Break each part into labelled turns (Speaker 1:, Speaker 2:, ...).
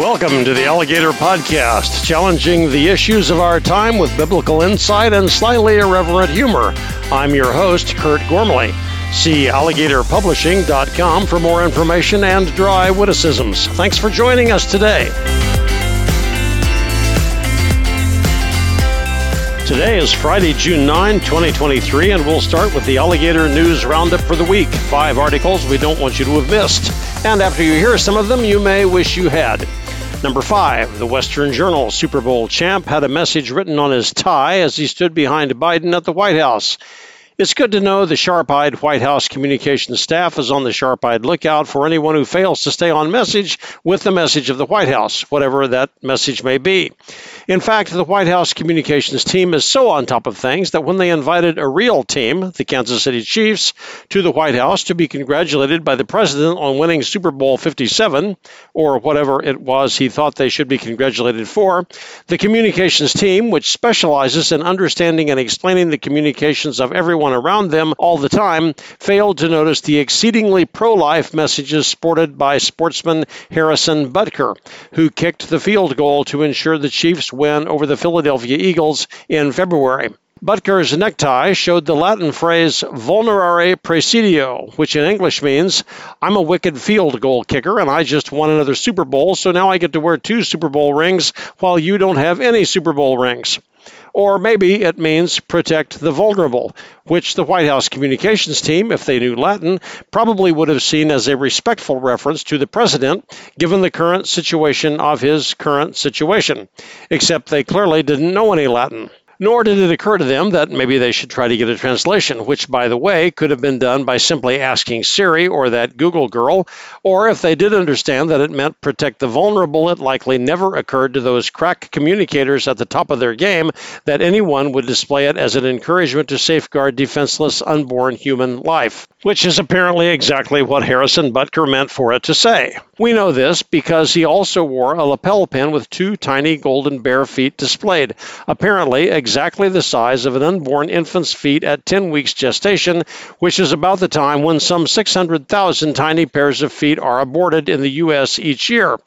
Speaker 1: Welcome to the Alligator Podcast, challenging the issues of our time with biblical insight and slightly irreverent humor. I'm your host, Kurt Gormley. See alligatorpublishing.com for more information and dry witticisms. Thanks for joining us today. Today is Friday, June 9, 2023, and we'll start with the Alligator News Roundup for the week. Five articles we don't want you to have missed. And after you hear some of them, you may wish you had. Number five, the Western Journal Super Bowl champ had a message written on his tie as he stood behind Biden at the White House. It's good to know the sharp eyed White House communications staff is on the sharp eyed lookout for anyone who fails to stay on message with the message of the White House, whatever that message may be. In fact, the White House communications team is so on top of things that when they invited a real team, the Kansas City Chiefs, to the White House to be congratulated by the president on winning Super Bowl 57, or whatever it was he thought they should be congratulated for, the communications team, which specializes in understanding and explaining the communications of everyone around them all the time failed to notice the exceedingly pro life messages sported by sportsman Harrison Butker, who kicked the field goal to ensure the Chiefs win over the Philadelphia Eagles in February. Butker's necktie showed the Latin phrase vulnerare praesidio, which in English means, I'm a wicked field goal kicker and I just won another Super Bowl, so now I get to wear two Super Bowl rings while you don't have any Super Bowl rings. Or maybe it means protect the vulnerable, which the White House communications team, if they knew Latin, probably would have seen as a respectful reference to the president, given the current situation of his current situation. Except they clearly didn't know any Latin. Nor did it occur to them that maybe they should try to get a translation, which, by the way, could have been done by simply asking Siri or that Google girl, or if they did understand that it meant protect the vulnerable, it likely never occurred to those crack communicators at the top of their game that anyone would display it as an encouragement to safeguard defenseless unborn human life, which is apparently exactly what Harrison Butker meant for it to say. We know this because he also wore a lapel pin with two tiny golden bear feet displayed, apparently exactly the size of an unborn infant's feet at 10 weeks gestation, which is about the time when some 600,000 tiny pairs of feet are aborted in the U.S. each year,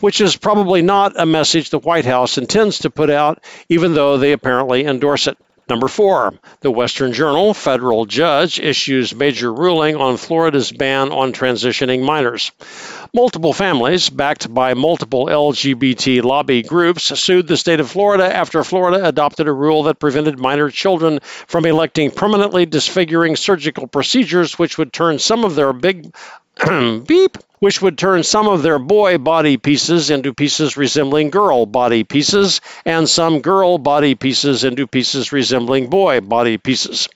Speaker 1: which is probably not a message the White House intends to put out, even though they apparently endorse it. Number four, the Western Journal federal judge issues major ruling on Florida's ban on transitioning minors. Multiple families, backed by multiple LGBT lobby groups, sued the state of Florida after Florida adopted a rule that prevented minor children from electing permanently disfiguring surgical procedures, which would turn some of their big beep which would turn some of their boy body pieces into pieces resembling girl body pieces, and some girl body pieces into pieces resembling boy body pieces.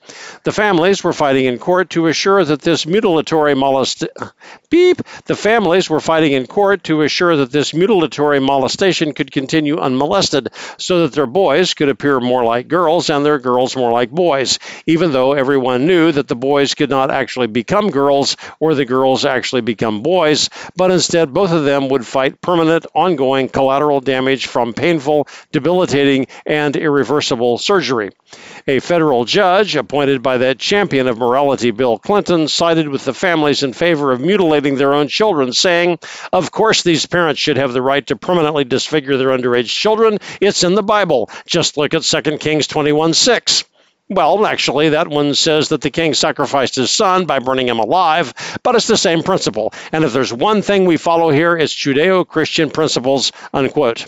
Speaker 1: The families were fighting in court to assure that this mutilatory molest beep. The families were fighting in court to assure that this mutilatory molestation could continue unmolested, so that their boys could appear more like girls and their girls more like boys, even though everyone knew that the boys could not actually become girls or the girls actually become boys choice, but instead both of them would fight permanent, ongoing collateral damage from painful, debilitating, and irreversible surgery. A federal judge, appointed by that champion of morality, Bill Clinton, sided with the families in favor of mutilating their own children, saying, Of course, these parents should have the right to permanently disfigure their underage children. It's in the Bible. Just look at 2 Kings 21 6. Well, actually, that one says that the king sacrificed his son by burning him alive, but it's the same principle. And if there's one thing we follow here, it's Judeo Christian principles, unquote.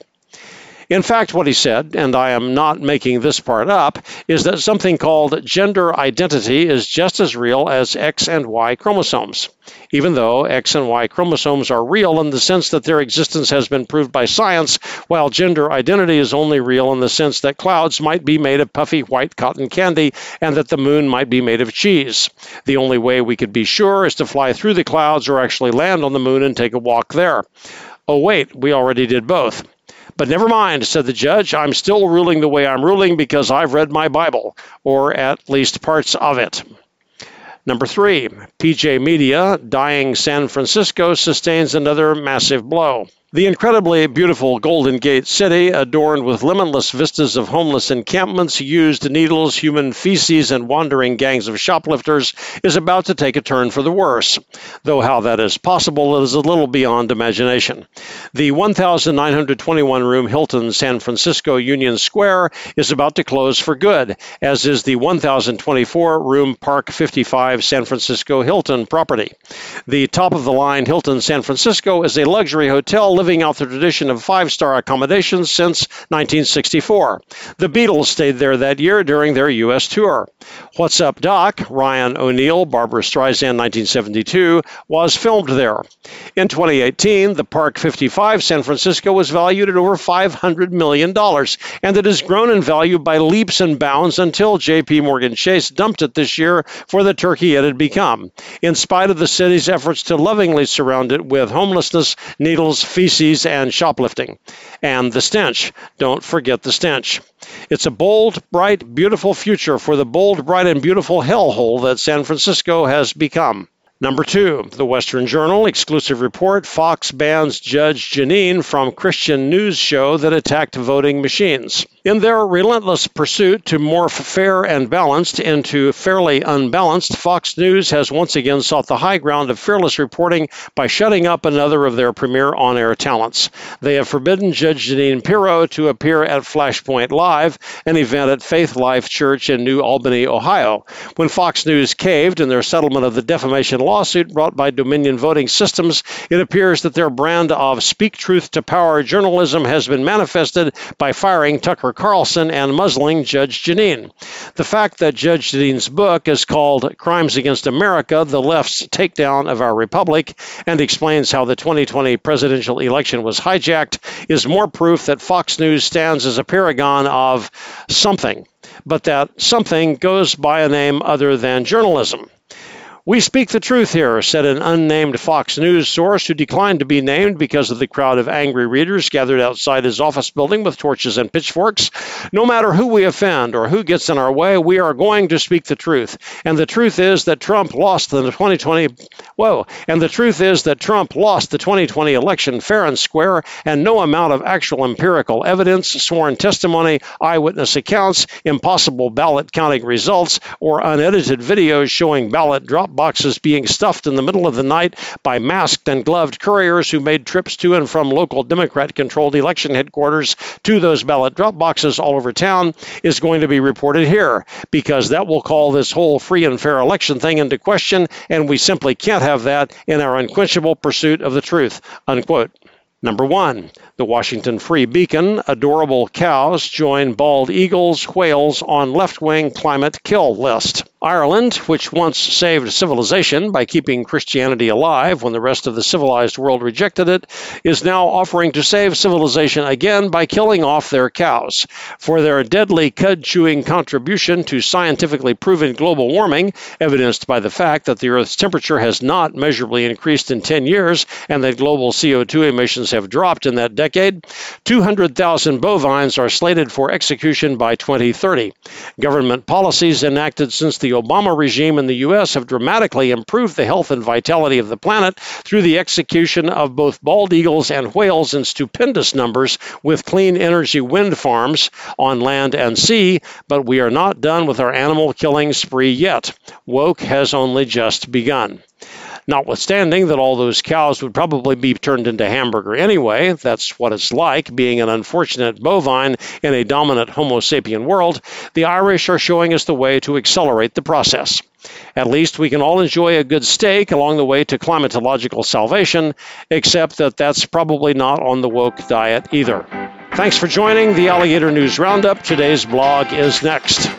Speaker 1: In fact, what he said, and I am not making this part up, is that something called gender identity is just as real as X and Y chromosomes. Even though X and Y chromosomes are real in the sense that their existence has been proved by science, while gender identity is only real in the sense that clouds might be made of puffy white cotton candy and that the moon might be made of cheese. The only way we could be sure is to fly through the clouds or actually land on the moon and take a walk there. Oh, wait, we already did both. But never mind, said the judge. I'm still ruling the way I'm ruling because I've read my Bible, or at least parts of it. Number three, PJ Media, dying San Francisco, sustains another massive blow. The incredibly beautiful Golden Gate City, adorned with limitless vistas of homeless encampments, used needles, human feces, and wandering gangs of shoplifters, is about to take a turn for the worse. Though how that is possible is a little beyond imagination. The 1,921 room Hilton San Francisco Union Square is about to close for good, as is the 1,024 room Park 55 San Francisco Hilton property. The top of the line Hilton San Francisco is a luxury hotel living out the tradition of five star accommodations since 1964. The Beatles stayed there that year during their U.S. tour. What's Up Doc, Ryan O'Neal, Barbara Streisand 1972, was filmed there. In 2018, the Park 55 San Francisco was valued at over $500 million, and it has grown in value by leaps and bounds until JP Morgan Chase dumped it this year for the turkey it had become, in spite of the city's efforts to lovingly surround it with homelessness, needles, feces, feces and shoplifting. And the stench. Don't forget the stench. It's a bold, bright, beautiful future for the bold, bright, and beautiful hellhole that San Francisco has become. Number two, the Western Journal exclusive report Fox bans Judge Jeanine from Christian news show that attacked voting machines. In their relentless pursuit to morph fair and balanced into fairly unbalanced, Fox News has once again sought the high ground of fearless reporting by shutting up another of their premier on air talents. They have forbidden Judge Jeanine Pirro to appear at Flashpoint Live, an event at Faith Life Church in New Albany, Ohio. When Fox News caved in their settlement of the defamation lawsuit brought by Dominion Voting Systems, it appears that their brand of speak truth to power journalism has been manifested by firing Tucker Carlson and muzzling Judge Jeanine. The fact that Judge Jeanine's book is called Crimes Against America The Left's Takedown of Our Republic and explains how the 2020 presidential election was hijacked is more proof that Fox News stands as a paragon of something, but that something goes by a name other than journalism. We speak the truth here, said an unnamed Fox News source who declined to be named because of the crowd of angry readers gathered outside his office building with torches and pitchforks. No matter who we offend or who gets in our way, we are going to speak the truth. And the truth is that Trump lost the 2020 whoa, and the truth is that Trump lost the 2020 election fair and square, and no amount of actual empirical evidence, sworn testimony, eyewitness accounts, impossible ballot counting results, or unedited videos showing ballot drop boxes being stuffed in the middle of the night by masked and gloved couriers who made trips to and from local Democrat controlled election headquarters to those ballot drop boxes all over town is going to be reported here because that will call this whole free and fair election thing into question, and we simply can't have that in our unquenchable pursuit of the truth. Unquote. Number one, the Washington Free Beacon, adorable cows join bald eagles, whales on left wing climate kill list. Ireland, which once saved civilization by keeping Christianity alive when the rest of the civilized world rejected it, is now offering to save civilization again by killing off their cows. For their deadly cud chewing contribution to scientifically proven global warming, evidenced by the fact that the Earth's temperature has not measurably increased in 10 years and that global CO2 emissions have dropped in that decade, 200,000 bovines are slated for execution by 2030. Government policies enacted since the the Obama regime in the U.S. have dramatically improved the health and vitality of the planet through the execution of both bald eagles and whales in stupendous numbers with clean energy wind farms on land and sea, but we are not done with our animal killing spree yet. Woke has only just begun. Notwithstanding that all those cows would probably be turned into hamburger anyway, that's what it's like being an unfortunate bovine in a dominant Homo sapien world, the Irish are showing us the way to accelerate the process. At least we can all enjoy a good steak along the way to climatological salvation, except that that's probably not on the woke diet either. Thanks for joining the Alligator News Roundup. Today's blog is next.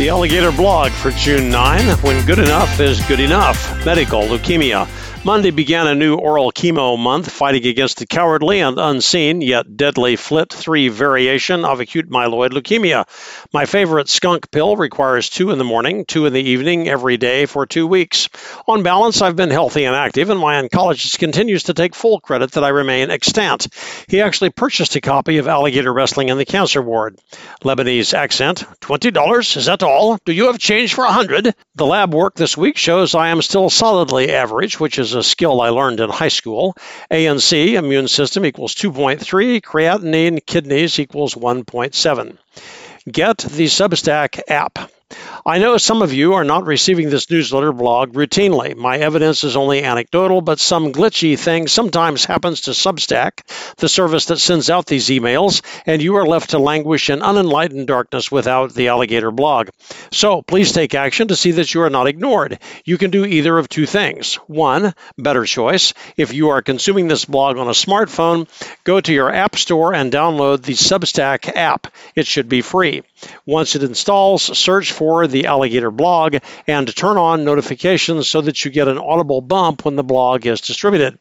Speaker 1: The Alligator blog for June 9 When Good Enough is Good Enough. Medical leukemia. Monday began a new oral chemo month fighting against the cowardly and unseen yet deadly FLT3 variation of acute myeloid leukemia. My favorite skunk pill requires two in the morning, two in the evening every day for two weeks. On balance, I've been healthy and active, and my oncologist continues to take full credit that I remain extant. He actually purchased a copy of Alligator Wrestling in the Cancer Ward. Lebanese accent, $20? Is that all? Do you have change for a 100 The lab work this week shows I am still solidly average, which is a skill I learned in high school. ANC, immune system, equals 2.3. Creatinine, kidneys, equals 1.7. Get the Substack app. I know some of you are not receiving this newsletter blog routinely. My evidence is only anecdotal, but some glitchy thing sometimes happens to Substack, the service that sends out these emails, and you are left to languish in unenlightened darkness without the alligator blog. So please take action to see that you are not ignored. You can do either of two things. One, better choice. If you are consuming this blog on a smartphone, go to your App Store and download the Substack app. It should be free. Once it installs, search for the Alligator blog and turn on notifications so that you get an audible bump when the blog is distributed.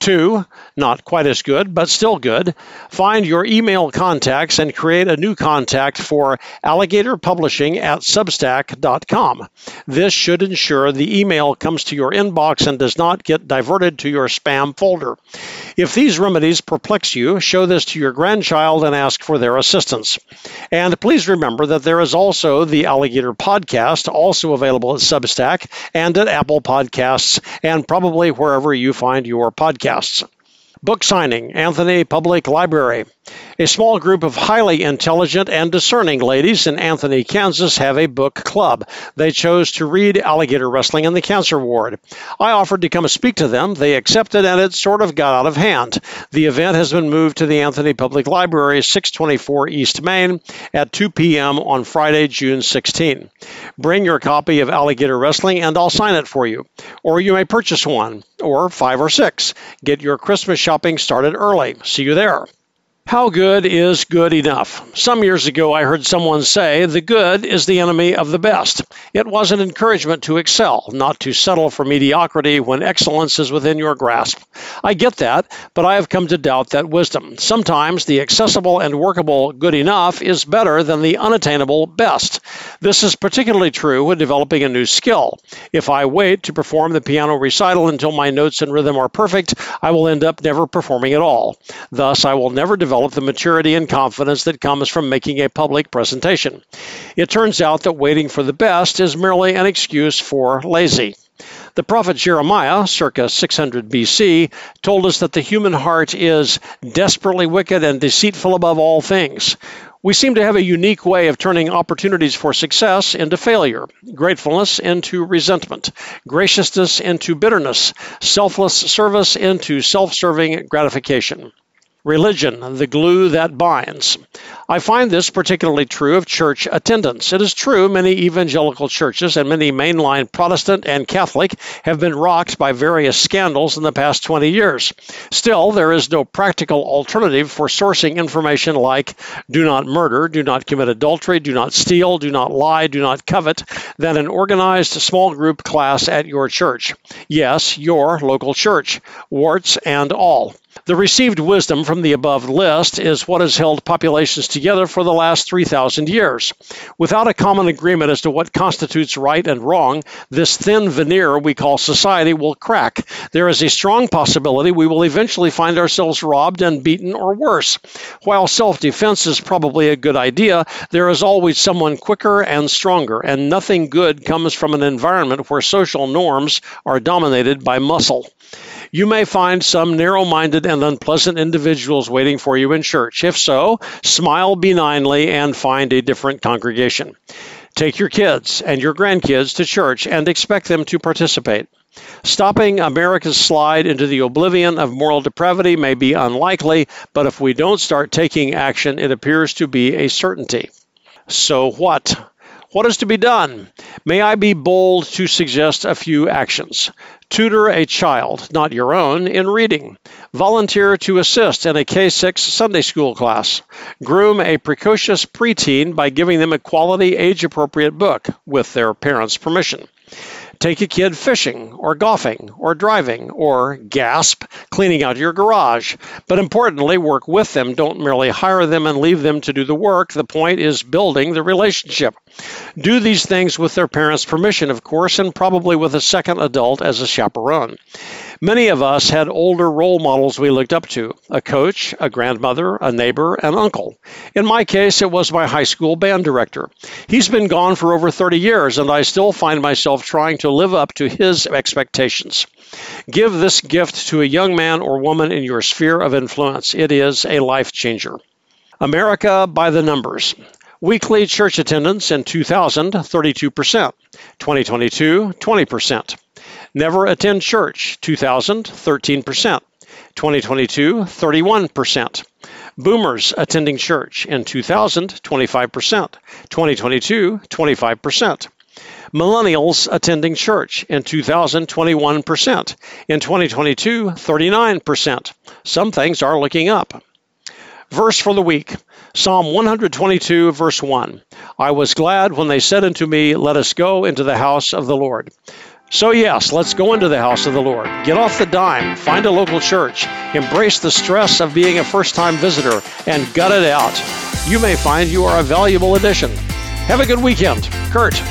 Speaker 1: Two, not quite as good, but still good, find your email contacts and create a new contact for Alligator Publishing at Substack.com. This should ensure the email comes to your inbox and does not get diverted to your spam folder. If these remedies perplex you, show this to your grandchild and ask for their assistance. And please remember that there is also the Alligator Podcast, also available at Substack and at Apple Podcasts, and probably wherever you find your podcasts. Book signing, Anthony Public Library. A small group of highly intelligent and discerning ladies in Anthony, Kansas have a book club. They chose to read Alligator Wrestling in the Cancer Ward. I offered to come speak to them. They accepted and it sort of got out of hand. The event has been moved to the Anthony Public Library, 624 East Main at 2 p.m. on Friday, June 16. Bring your copy of Alligator Wrestling and I'll sign it for you. Or you may purchase one, or five or six. Get your Christmas shopping started early. See you there. How good is good enough? Some years ago, I heard someone say, the good is the enemy of the best. It was an encouragement to excel, not to settle for mediocrity when excellence is within your grasp. I get that, but I have come to doubt that wisdom. Sometimes the accessible and workable good enough is better than the unattainable best. This is particularly true when developing a new skill. If I wait to perform the piano recital until my notes and rhythm are perfect, I will end up never performing at all. Thus, I will never develop the maturity and confidence that comes from making a public presentation. It turns out that waiting for the best is merely an excuse for lazy. The prophet Jeremiah, circa 600 BC, told us that the human heart is desperately wicked and deceitful above all things. We seem to have a unique way of turning opportunities for success into failure, gratefulness into resentment, graciousness into bitterness, selfless service into self serving gratification. Religion, the glue that binds. I find this particularly true of church attendance. It is true many evangelical churches and many mainline Protestant and Catholic have been rocked by various scandals in the past 20 years. Still, there is no practical alternative for sourcing information like do not murder, do not commit adultery, do not steal, do not lie, do not covet than an organized small group class at your church. Yes, your local church, warts and all. The received wisdom from the above list is what has held populations together for the last 3,000 years. Without a common agreement as to what constitutes right and wrong, this thin veneer we call society will crack. There is a strong possibility we will eventually find ourselves robbed and beaten or worse. While self defense is probably a good idea, there is always someone quicker and stronger, and nothing good comes from an environment where social norms are dominated by muscle. You may find some narrow minded and unpleasant individuals waiting for you in church. If so, smile benignly and find a different congregation. Take your kids and your grandkids to church and expect them to participate. Stopping America's slide into the oblivion of moral depravity may be unlikely, but if we don't start taking action, it appears to be a certainty. So what? What is to be done? May I be bold to suggest a few actions? Tutor a child, not your own, in reading. Volunteer to assist in a K 6 Sunday school class. Groom a precocious preteen by giving them a quality, age appropriate book with their parents' permission. Take a kid fishing, or golfing, or driving, or, gasp, cleaning out your garage. But importantly, work with them. Don't merely hire them and leave them to do the work. The point is building the relationship. Do these things with their parents' permission, of course, and probably with a second adult as a chaperone. Many of us had older role models we looked up to a coach, a grandmother, a neighbor, an uncle. In my case, it was my high school band director. He's been gone for over 30 years, and I still find myself trying to live up to his expectations. Give this gift to a young man or woman in your sphere of influence. It is a life changer. America by the numbers. Weekly church attendance in 2000, 32%. 2022, 20%. Never attend church, 2000, 13%. 2022, 31%. Boomers attending church in 2000, 25%. 2022, 25%. Millennials attending church in 2000, 21%. In 2022, 39%. Some things are looking up. Verse for the week Psalm 122, verse 1. I was glad when they said unto me, Let us go into the house of the Lord. So, yes, let's go into the house of the Lord. Get off the dime, find a local church, embrace the stress of being a first time visitor, and gut it out. You may find you are a valuable addition. Have a good weekend. Kurt.